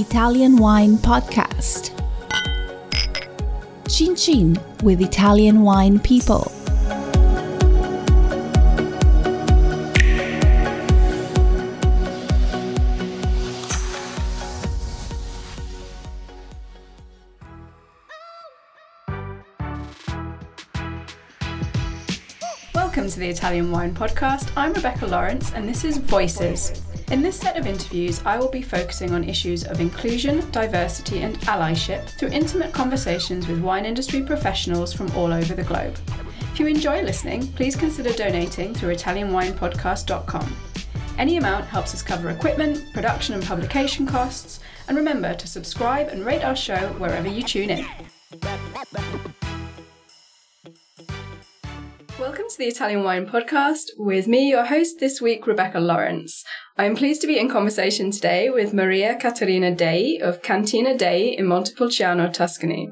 Italian Wine Podcast. Chin Chin with Italian Wine People. Welcome to the Italian Wine Podcast. I'm Rebecca Lawrence, and this is Voices. In this set of interviews, I will be focusing on issues of inclusion, diversity, and allyship through intimate conversations with wine industry professionals from all over the globe. If you enjoy listening, please consider donating through ItalianWinePodcast.com. Any amount helps us cover equipment, production, and publication costs. And remember to subscribe and rate our show wherever you tune in. Welcome to the Italian Wine Podcast with me, your host this week, Rebecca Lawrence. I'm pleased to be in conversation today with Maria Caterina Dei of Cantina Dei in Montepulciano, Tuscany.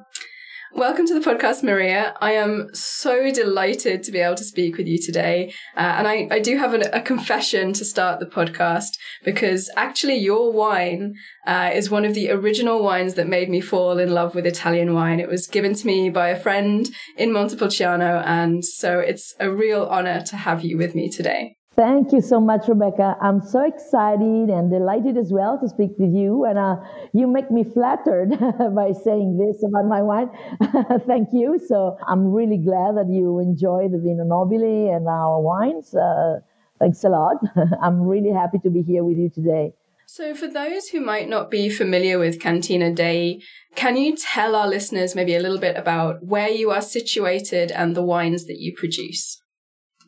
Welcome to the podcast, Maria. I am so delighted to be able to speak with you today. Uh, and I, I do have a, a, confession to start the podcast because actually, your wine uh, is one of the original wines that made me fall in love with Italian wine. It was given to me by a friend in Montepulciano. And so it's a real honor to have you with me today. Thank you so much, Rebecca. I'm so excited and delighted as well to speak with you. And uh, you make me flattered by saying this about my wine. Thank you. So I'm really glad that you enjoy the Vino Nobile and our wines. Uh, thanks a lot. I'm really happy to be here with you today. So, for those who might not be familiar with Cantina Dei, can you tell our listeners maybe a little bit about where you are situated and the wines that you produce?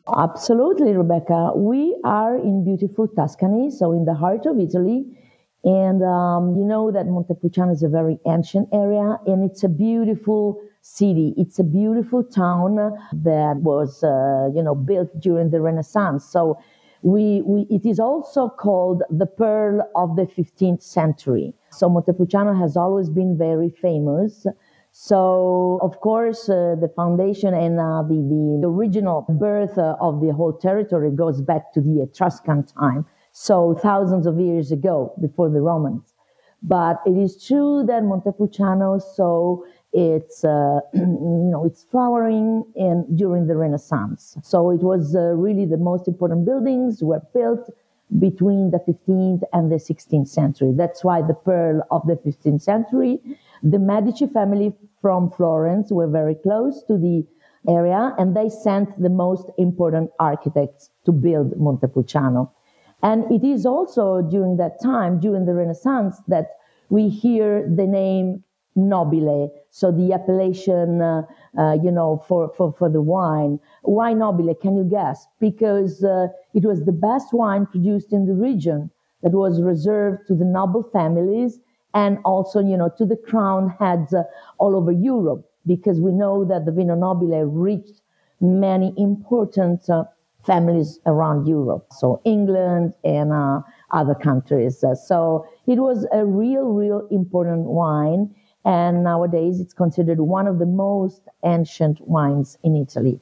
Absolutely, Rebecca. We are in beautiful Tuscany, so in the heart of Italy. And um, you know that Montepulciano is a very ancient area and it's a beautiful city. It's a beautiful town that was, uh, you know, built during the Renaissance. So we, we, it is also called the pearl of the 15th century. So Montepulciano has always been very famous so, of course, uh, the foundation and uh, the, the original birth uh, of the whole territory goes back to the Etruscan time. So, thousands of years ago, before the Romans. But it is true that Montepulciano saw its, uh, you know, its flowering in, during the Renaissance. So, it was uh, really the most important buildings were built between the 15th and the 16th century. That's why the pearl of the 15th century. The Medici family from Florence were very close to the area and they sent the most important architects to build Montepulciano. And it is also during that time, during the Renaissance, that we hear the name nobile. So the appellation, uh, uh, you know, for, for, for the wine. Why nobile? Can you guess? Because uh, it was the best wine produced in the region that was reserved to the noble families and also, you know, to the crown heads uh, all over Europe. Because we know that the Vino Nobile reached many important uh, families around Europe. So England and uh, other countries. so it was a real, real important wine and nowadays it's considered one of the most ancient wines in Italy.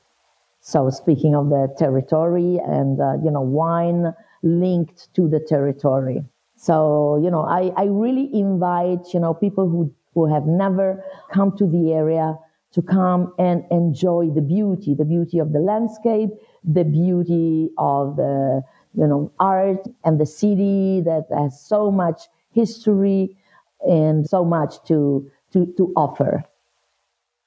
So speaking of the territory and, uh, you know, wine linked to the territory. So, you know, I, I really invite, you know, people who, who have never come to the area to come and enjoy the beauty, the beauty of the landscape, the beauty of the, you know, art and the city that has so much history and so much to to, to offer.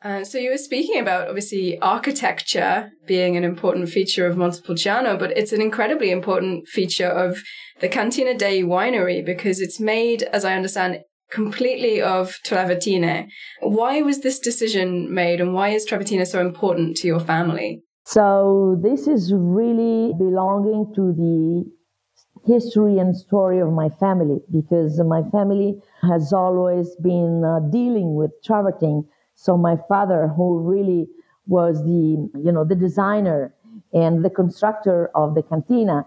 Uh, so you were speaking about obviously architecture being an important feature of Montepulciano, but it's an incredibly important feature of the Cantina Dei winery because it's made, as I understand, completely of travertine. Why was this decision made and why is travertine so important to your family? So this is really belonging to the history and story of my family because my family has always been uh, dealing with travertine. So my father, who really was the, you know, the designer and the constructor of the cantina,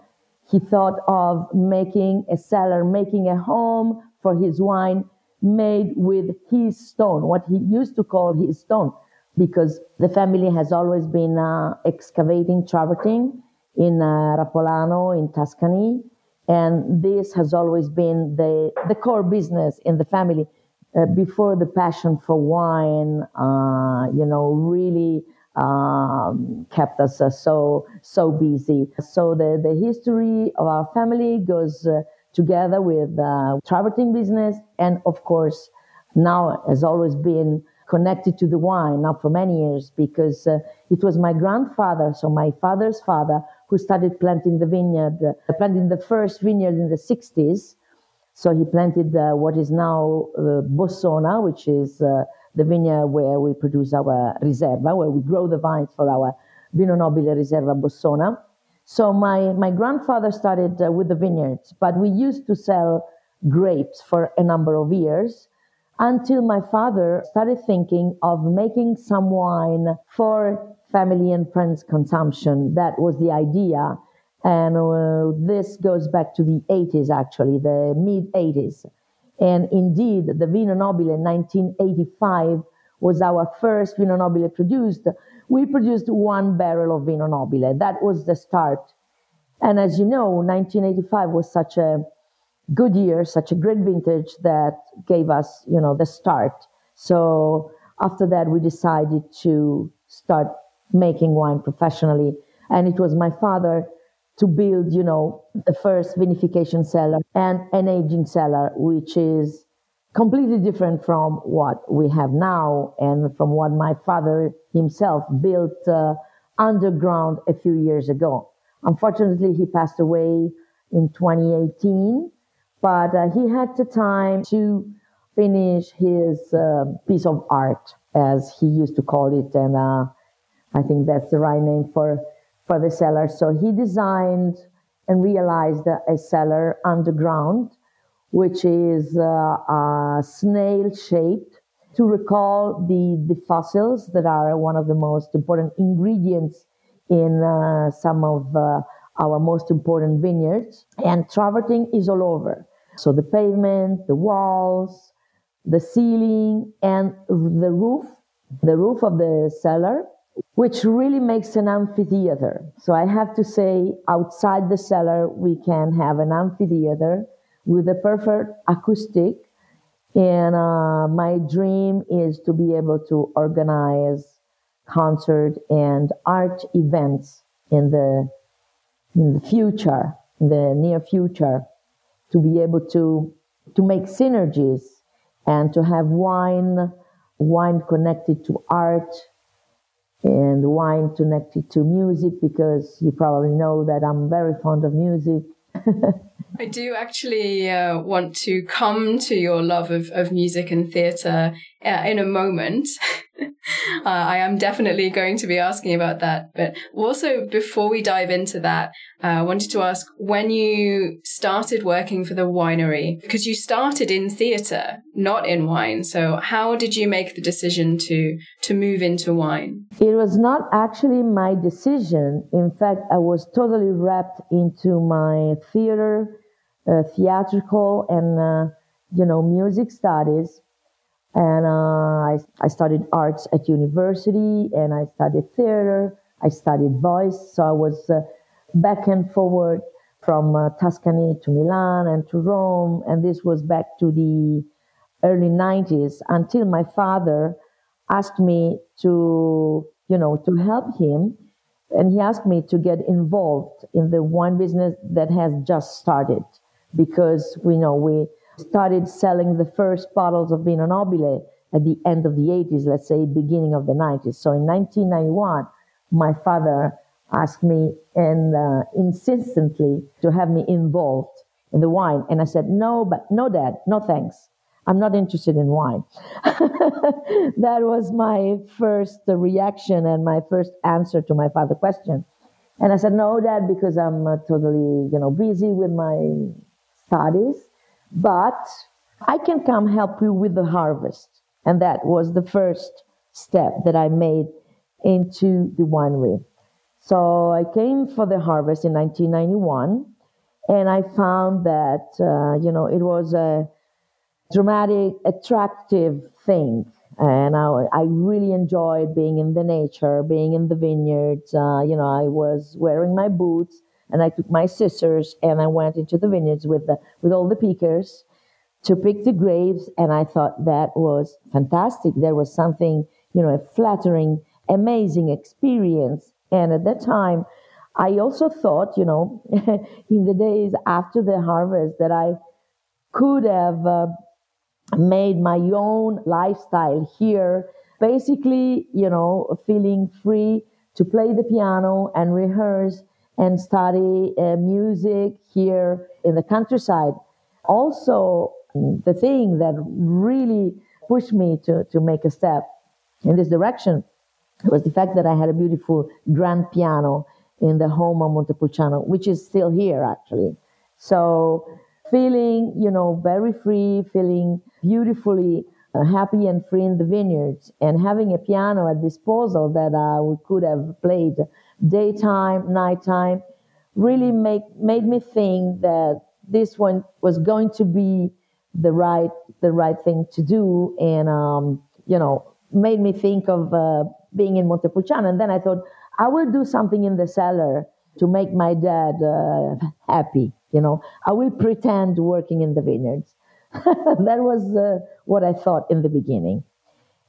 he thought of making a cellar, making a home for his wine made with his stone, what he used to call his stone, because the family has always been uh, excavating travertine in uh, Rapolano in Tuscany And this has always been the, the core business in the family. Uh, before the passion for wine, uh, you know, really um, kept us uh, so so busy. So the the history of our family goes uh, together with uh, travertine business, and of course, now has always been connected to the wine now for many years because uh, it was my grandfather, so my father's father, who started planting the vineyard, uh, planting the first vineyard in the 60s. So he planted uh, what is now uh, Bossona, which is uh, the vineyard where we produce our Riserva, where we grow the vines for our Vino Nobile Riserva Bossona. So my, my grandfather started uh, with the vineyards, but we used to sell grapes for a number of years until my father started thinking of making some wine for family and friends consumption. That was the idea. And uh, this goes back to the 80s, actually, the mid 80s. And indeed, the Vino Nobile in 1985 was our first Vino Nobile produced. We produced one barrel of Vino Nobile. That was the start. And as you know, 1985 was such a good year, such a great vintage that gave us, you know, the start. So after that, we decided to start making wine professionally. And it was my father to build, you know, the first vinification cellar and an aging cellar, which is completely different from what we have now and from what my father himself built uh, underground a few years ago. Unfortunately, he passed away in 2018 but uh, he had the time to finish his uh, piece of art, as he used to call it, and uh, I think that's the right name for for the cellar. So he designed and realized a cellar underground, which is uh, snail shaped to recall the, the fossils that are one of the most important ingredients in uh, some of uh, our most important vineyards. And travertine is all over. So the pavement, the walls, the ceiling, and the roof, the roof of the cellar, which really makes an amphitheater. So I have to say, outside the cellar, we can have an amphitheater with a perfect acoustic. And uh, my dream is to be able to organize concert and art events in the in the future, in the near future, to be able to to make synergies and to have wine wine connected to art and wine connected to music because you probably know that I'm very fond of music. I do actually uh, want to come to your love of, of music and theatre uh, in a moment. uh, I am definitely going to be asking about that. But also, before we dive into that, uh, I wanted to ask when you started working for the winery, because you started in theatre, not in wine. So, how did you make the decision to, to move into wine? It was not actually my decision. In fact, I was totally wrapped into my theater, uh, theatrical, and, uh, you know, music studies and uh, I, I studied arts at university and I studied theater. I studied voice. So I was uh, back and forward from uh, Tuscany to Milan and to Rome. And this was back to the early 90s until my father asked me to, you know, to help him. And he asked me to get involved in the wine business that has just started because we know we started selling the first bottles of Vino Nobile at the end of the 80s, let's say beginning of the 90s. So in 1991, my father asked me and uh, insistently to have me involved in the wine. And I said, no, but no, dad, no thanks. I'm not interested in wine. that was my first reaction and my first answer to my father's question. And I said, no, dad, because I'm uh, totally, you know, busy with my studies but I can come help you with the harvest. And that was the first step that I made into the winery. So I came for the harvest in 1991, and I found that, uh, you know, it was a dramatic, attractive thing. And I, I really enjoyed being in the nature, being in the vineyards. Uh, you know, I was wearing my boots, and I took my scissors and I went into the vineyards with the with all the pickers to pick the grapes, and I thought that was fantastic. There was something, you know, a flattering, amazing experience. And at that time, I also thought, you know, in the days after the harvest, that I could have uh, made my own lifestyle here. Basically, you know, feeling free to play the piano and rehearse and study uh, music here in the countryside. Also, the thing that really pushed me to, to make a step in this direction was the fact that I had a beautiful grand piano in the home of Montepulciano, which is still here actually. So feeling, you know, very free, feeling beautifully uh, happy and free in the vineyards, and having a piano at disposal that we could have played daytime, nighttime, really make made me think that this one was going to be the right the right thing to do, and um, you know, made me think of uh, being in Montepulciano. And then I thought I will do something in the cellar to make my dad uh, happy. You know, I will pretend working in the vineyards. that was uh, what I thought in the beginning.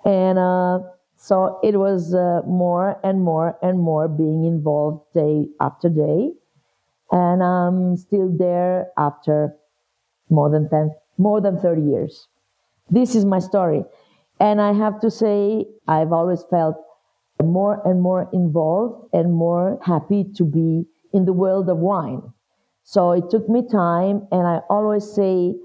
And uh, so it was uh, more and more and more being involved day after day. And I'm still there after more than 10, more than 30 years. This is my story. And I have to say, I've always felt more and more involved and more happy to be in the world of wine. So it took me time, and I always say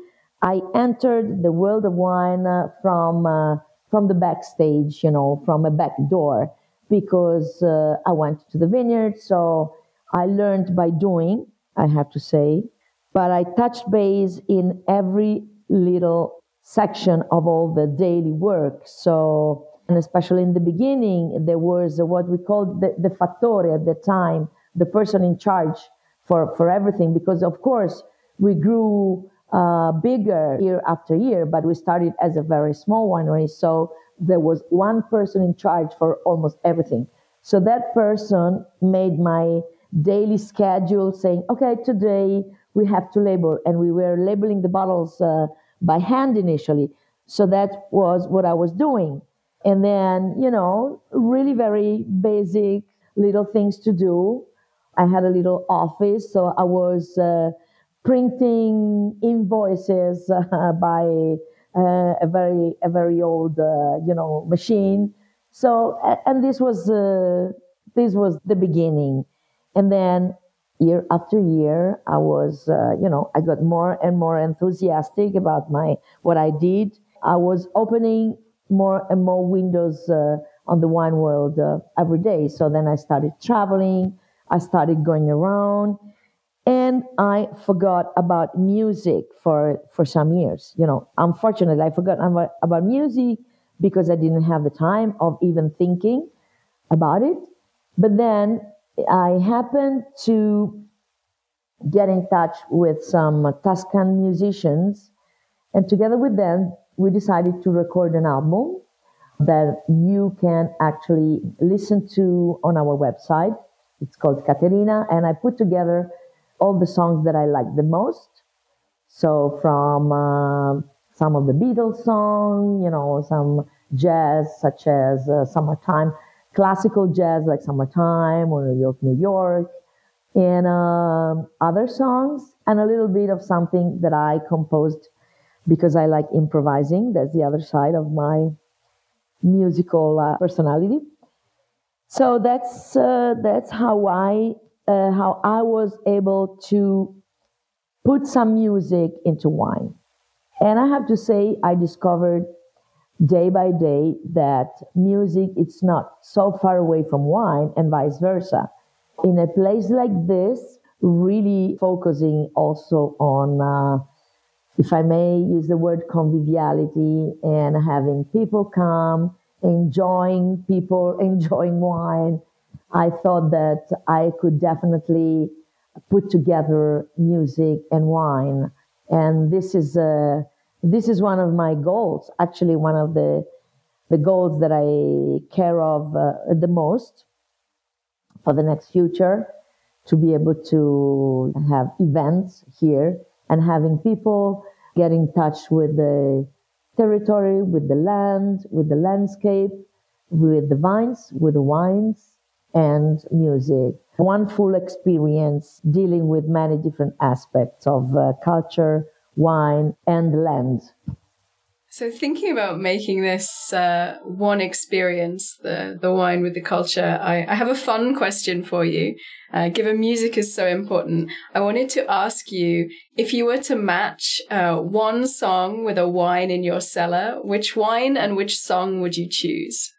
I entered the world of wine uh, from uh, from the backstage, you know, from a back door, because uh, I went to the vineyard. So I learned by doing, I have to say, but I touched base in every little section of all the daily work. So, and especially in the beginning, there was what we called the, the fattore at the time, the person in charge for, for everything, because of course we grew uh, bigger year after year, but we started as a very small winery. So there was one person in charge for almost everything. So that person made my daily schedule saying, okay, today we have to label. And we were labeling the bottles uh, by hand initially. So that was what I was doing. And then, you know, really very basic little things to do. I had a little office, so I was uh, printing invoices uh, by uh, a very a very old uh, you know machine. So and this was uh, this was the beginning, and then year after year, I was uh, you know I got more and more enthusiastic about my what I did. I was opening more and more windows uh, on the wine world every day. So then I started traveling. I started going around and I forgot about music for for some years. You know, unfortunately, I forgot about, music because I didn't have the time of even thinking about it. But then I happened to get in touch with some Tuscan musicians, and together with them, we decided to record an album that you can actually listen to on our website. It's called Caterina, and I put together all the songs that I like the most. So from uh, some of the Beatles songs, you know, some jazz such as uh, Summertime, classical jazz like Summertime or New York, New York, and uh, other songs, and a little bit of something that I composed because I like improvising. That's the other side of my musical uh, personality. So that's uh, that's how I uh, how I was able to put some music into wine. And I have to say, I discovered day by day that music it's not so far away from wine and vice versa. In a place like this, really focusing also on, uh, if I may use the word conviviality and having people come, enjoying people, enjoying wine, I thought that I could definitely put together music and wine. And this is, uh, this is one of my goals, actually, one of the, the goals that I care of uh, the most for the next future. to be able to have events here and having people get in touch with the territory, with the land, with the landscape, with the vines, with the wines, and music. One full experience dealing with many different aspects of uh, culture, wine, and land. So, thinking about making this uh, one experience, the, the wine with the culture, I, I have a fun question for you. Uh, given music is so important, I wanted to ask you if you were to match uh, one song with a wine in your cellar, which wine and which song would you choose?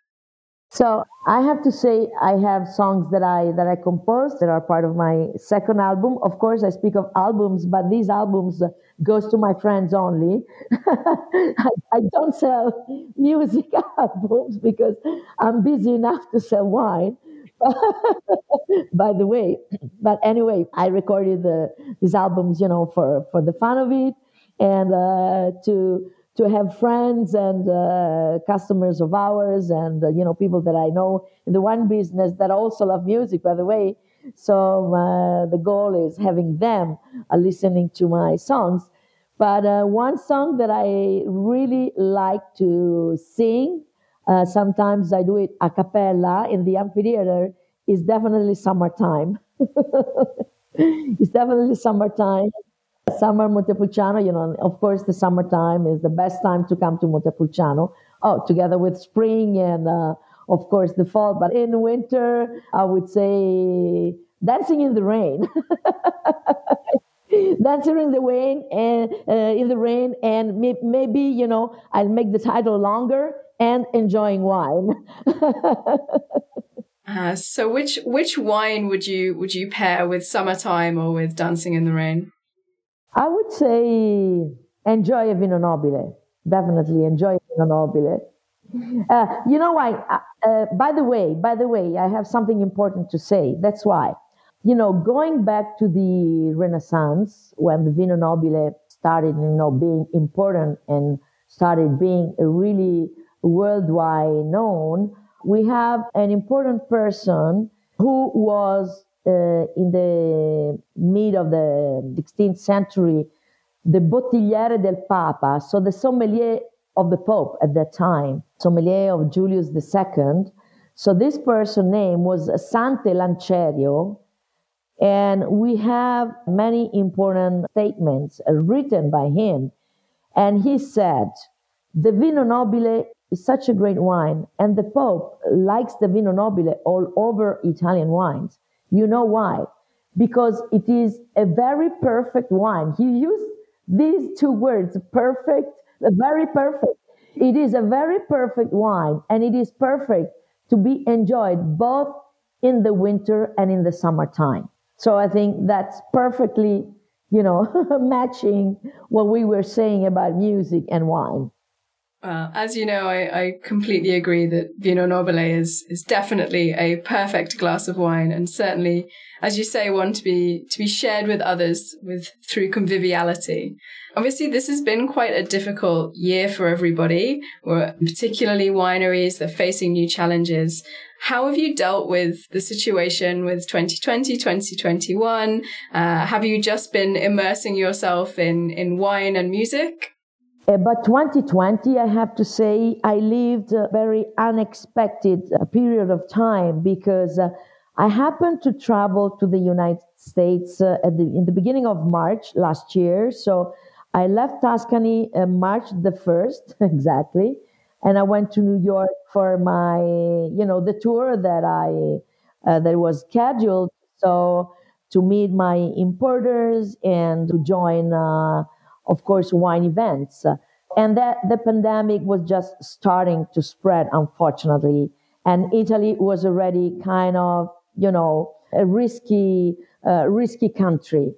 So I have to say I have songs that I that I composed that are part of my second album. Of course, I speak of albums, but these albums goes to my friends only. I, I, don't sell music albums because I'm busy enough to sell wine. By the way, but anyway, I recorded the, these albums, you know, for for the fun of it and uh, to to have friends and uh, customers of ours and uh, you know people that I know in the wine business that also love music by the way. So uh, the goal is having them uh, listening to my songs. But uh, one song that I really like to sing uh, sometimes I do it a cappella in the amphitheater is definitely summertime. It's definitely summertime Summer Montepulciano, you know, of course, the summertime is the best time to come to Montepulciano. Oh, together with spring and, uh, of course, the fall. But in winter, I would say dancing in the rain. dancing in the rain and uh, in the rain, and may- maybe you know I'll make the title longer and enjoying wine. uh, so, which which wine would you would you pair with summertime or with dancing in the rain? I would say enjoy a vino nobile. Definitely enjoy a vino nobile. Uh, you know why? Uh, uh, by the way, by the way, I have something important to say. That's why. You know, going back to the Renaissance when the vino nobile started, you know, being important and started being a really worldwide known, we have an important person who was Uh, in the mid of the 16th century, the bottigliere del Papa, so the sommelier of the Pope at that time, sommelier of Julius II. So this person's name was Sante Lancerio, and we have many important statements written by him. And he said, the Vino Nobile is such a great wine, and the Pope likes the Vino Nobile all over Italian wines. You know why? Because it is a very perfect wine. He used these two words, perfect, very perfect. It is a very perfect wine and it is perfect to be enjoyed both in the winter and in the summertime. So I think that's perfectly, you know, matching what we were saying about music and wine. Well, as you know, I, I completely agree that Vino Nobile is is definitely a perfect glass of wine, and certainly, as you say, one to be to be shared with others with through conviviality. Obviously, this has been quite a difficult year for everybody, or particularly wineries. They're facing new challenges. How have you dealt with the situation with 2020, 2021? Uh, have you just been immersing yourself in in wine and music? Uh, but 2020, I have to say, I lived a very unexpected uh, period of time because uh, I happened to travel to the United States uh, at the, in the beginning of March last year. So I left Tuscany uh, March the 1st, exactly. And I went to New York for my, you know, the tour that I, uh, that was scheduled. So to meet my importers and to join, of course, wine events. And that the pandemic was just starting to spread, unfortunately. And Italy was already kind of, you know, a risky, uh, risky country.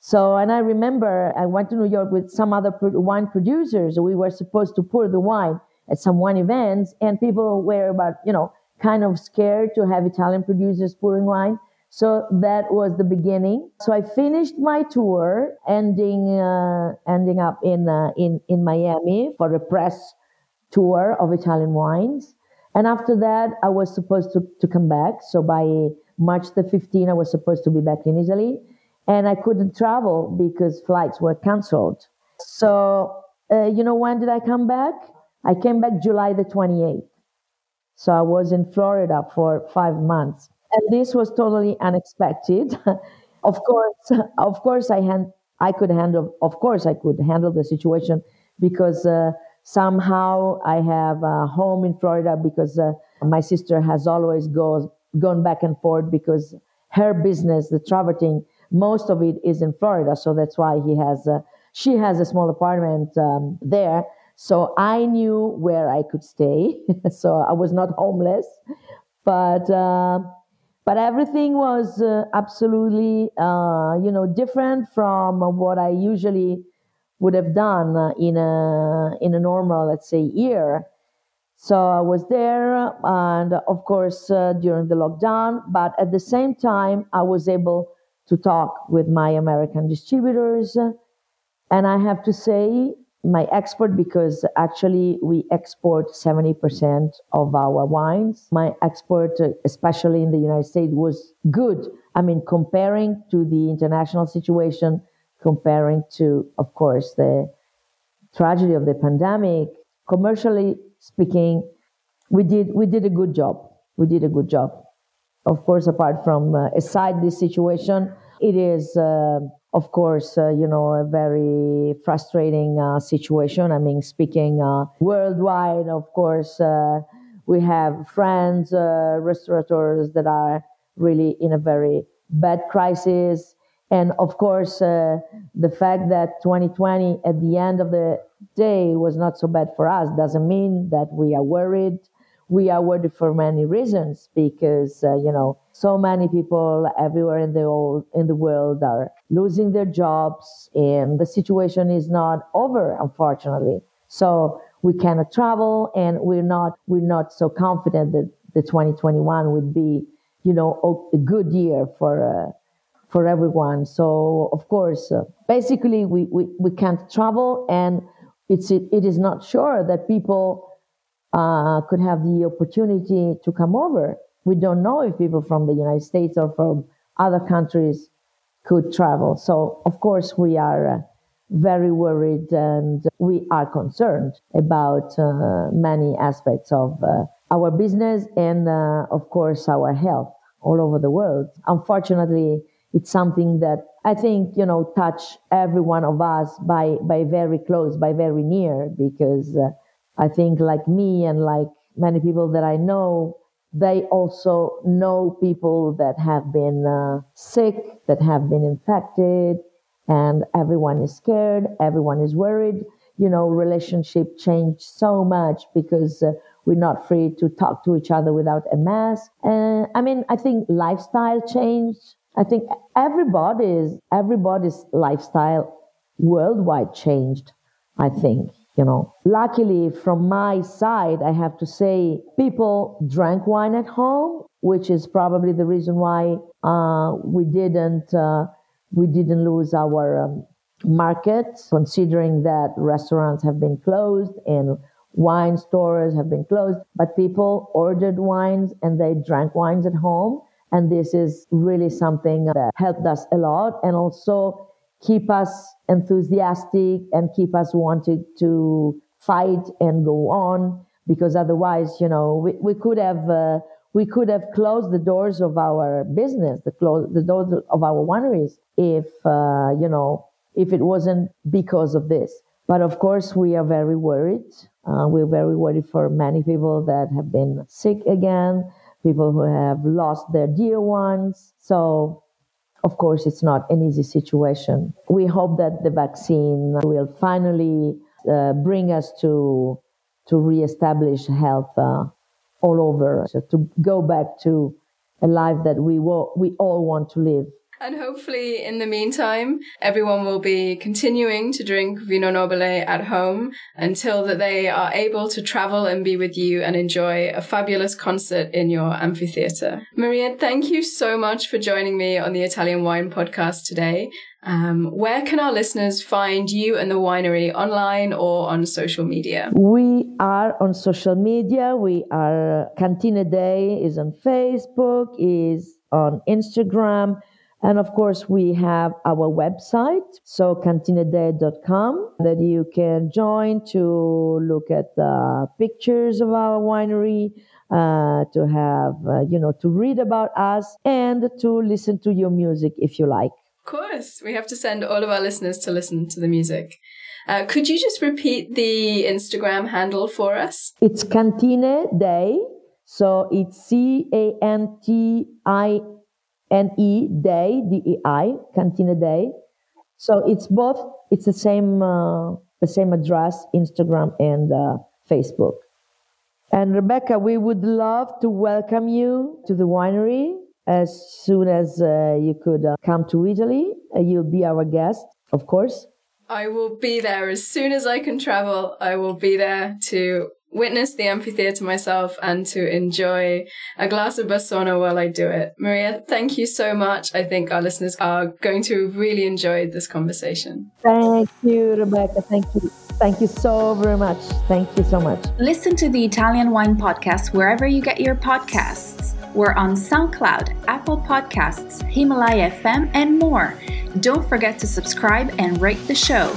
So, and I remember I went to New York with some other wine producers. We were supposed to pour the wine at some wine events, and people were about, you know, kind of scared to have Italian producers pouring wine. So that was the beginning. So I finished my tour, ending uh, ending up in uh, in in Miami for a press tour of Italian wines. And after that, I was supposed to, to come back. So by March the 15th, I was supposed to be back in Italy, and I couldn't travel because flights were canceled. So, uh, you know, when did I come back? I came back July the 28th. So I was in Florida for five months. And this was totally unexpected. of course, of course, I had, I could handle, of course, I could handle the situation because uh, somehow I have a home in Florida because uh, my sister has always goes, gone back and forth because her business, the traveling, most of it is in Florida. So that's why he has, a, she has a small apartment um, there. So I knew where I could stay. so I was not homeless, but, uh, but everything was uh, absolutely, uh, you know, different from what I usually would have done in a in a normal, let's say, year. So I was there, and of course uh, during the lockdown. But at the same time, I was able to talk with my American distributors, and I have to say my export because actually we export 70% of our wines. My export, especially in the United States, was good. I mean, comparing to the international situation, comparing to, of course, the tragedy of the pandemic, commercially speaking, we did, we did a good job. We did a good job. Of course, apart from uh, aside this situation, it is, uh, of course, uh, you know, a very frustrating uh, situation. I mean, speaking uh, worldwide, of course, uh, we have friends, restaurateurs that are really in a very bad crisis. And of course, uh, the fact that 2020 at the end of the day was not so bad for us doesn't mean that we are worried. We are worried for many reasons because, uh, you know, so many people everywhere in the, old, in the world are losing their jobs and the situation is not over, unfortunately. So we cannot travel and we're not, we're not so confident that the 2021 would be, you know, a good year for, uh, for everyone. So of course, uh, basically we, we, we can't travel and it's, it, it is not sure that people uh, could have the opportunity to come over. We don't know if people from the United States or from other countries could travel. So of course we are uh, very worried and we are concerned about uh, many aspects of uh, our business and uh, of course our health all over the world. Unfortunately, it's something that I think, you know, touch every one of us by, by very close, by very near, because uh, I think like me and like many people that I know, they also know people that have been uh, sick, that have been infected, and everyone is scared, everyone is worried. You know, relationship changed so much because uh, we're not free to talk to each other without a mask. And I mean, I think lifestyle changed I think everybody's everybody's lifestyle worldwide changed. I think you know. Luckily, from my side, I have to say, people drank wine at home, which is probably the reason why uh, we didn't uh, we didn't lose our um, market, considering that restaurants have been closed and wine stores have been closed. But people ordered wines and they drank wines at home and this is really something that helped us a lot and also keep us enthusiastic and keep us wanting to fight and go on because otherwise, you know, we, we could have, uh, we could have closed the doors of our business, the close, the doors of our wineries if, uh, you know, if it wasn't because of this. But of course, we are very worried. Uh, we're very worried for many people that have been sick again people who have lost their dear ones. So, of course, it's not an easy situation. We hope that the vaccine will finally uh, bring us to to reestablish health uh, all over, so to go back to a life that we will, we all want to live. And hopefully, in the meantime, everyone will be continuing to drink Vino Nobile at home until that they are able to travel and be with you and enjoy a fabulous concert in your amphitheater. Maria, thank you so much for joining me on the Italian Wine Podcast today. Um, where can our listeners find you and the winery online or on social media? We are on social media. We are Cantina Dei is on Facebook, is on Instagram. And of course, we have our website, so cantinadei.com, that you can join to look at the pictures of our winery, uh, to have, uh, you know, to read about us and to listen to your music if you like. Of course, we have to send all of our listeners to listen to the music. Uh, could you just repeat the Instagram handle for us? It's Cantine Dei. So it's C A N T I N E Dei, D E I, Cantine Dei. So it's both, it's the same, uh, the same address, Instagram and uh, Facebook. And Rebecca, we would love to welcome you to the winery as soon as uh, you could uh, come to Italy. Uh, you'll be our guest, of course. I will be there as soon as I can travel. I will be there to witness the amphitheater myself and to enjoy a glass of Bossona while I do it. Maria, thank you so much. I think our listeners are going to really enjoy this conversation. Thank you, Rebecca. Thank you. Thank you so very much. Thank you so much. Listen to the Italian Wine Podcast wherever you get your podcasts. We're on SoundCloud, Apple Podcasts, Himalaya FM, and more. Don't forget to subscribe and rate the show.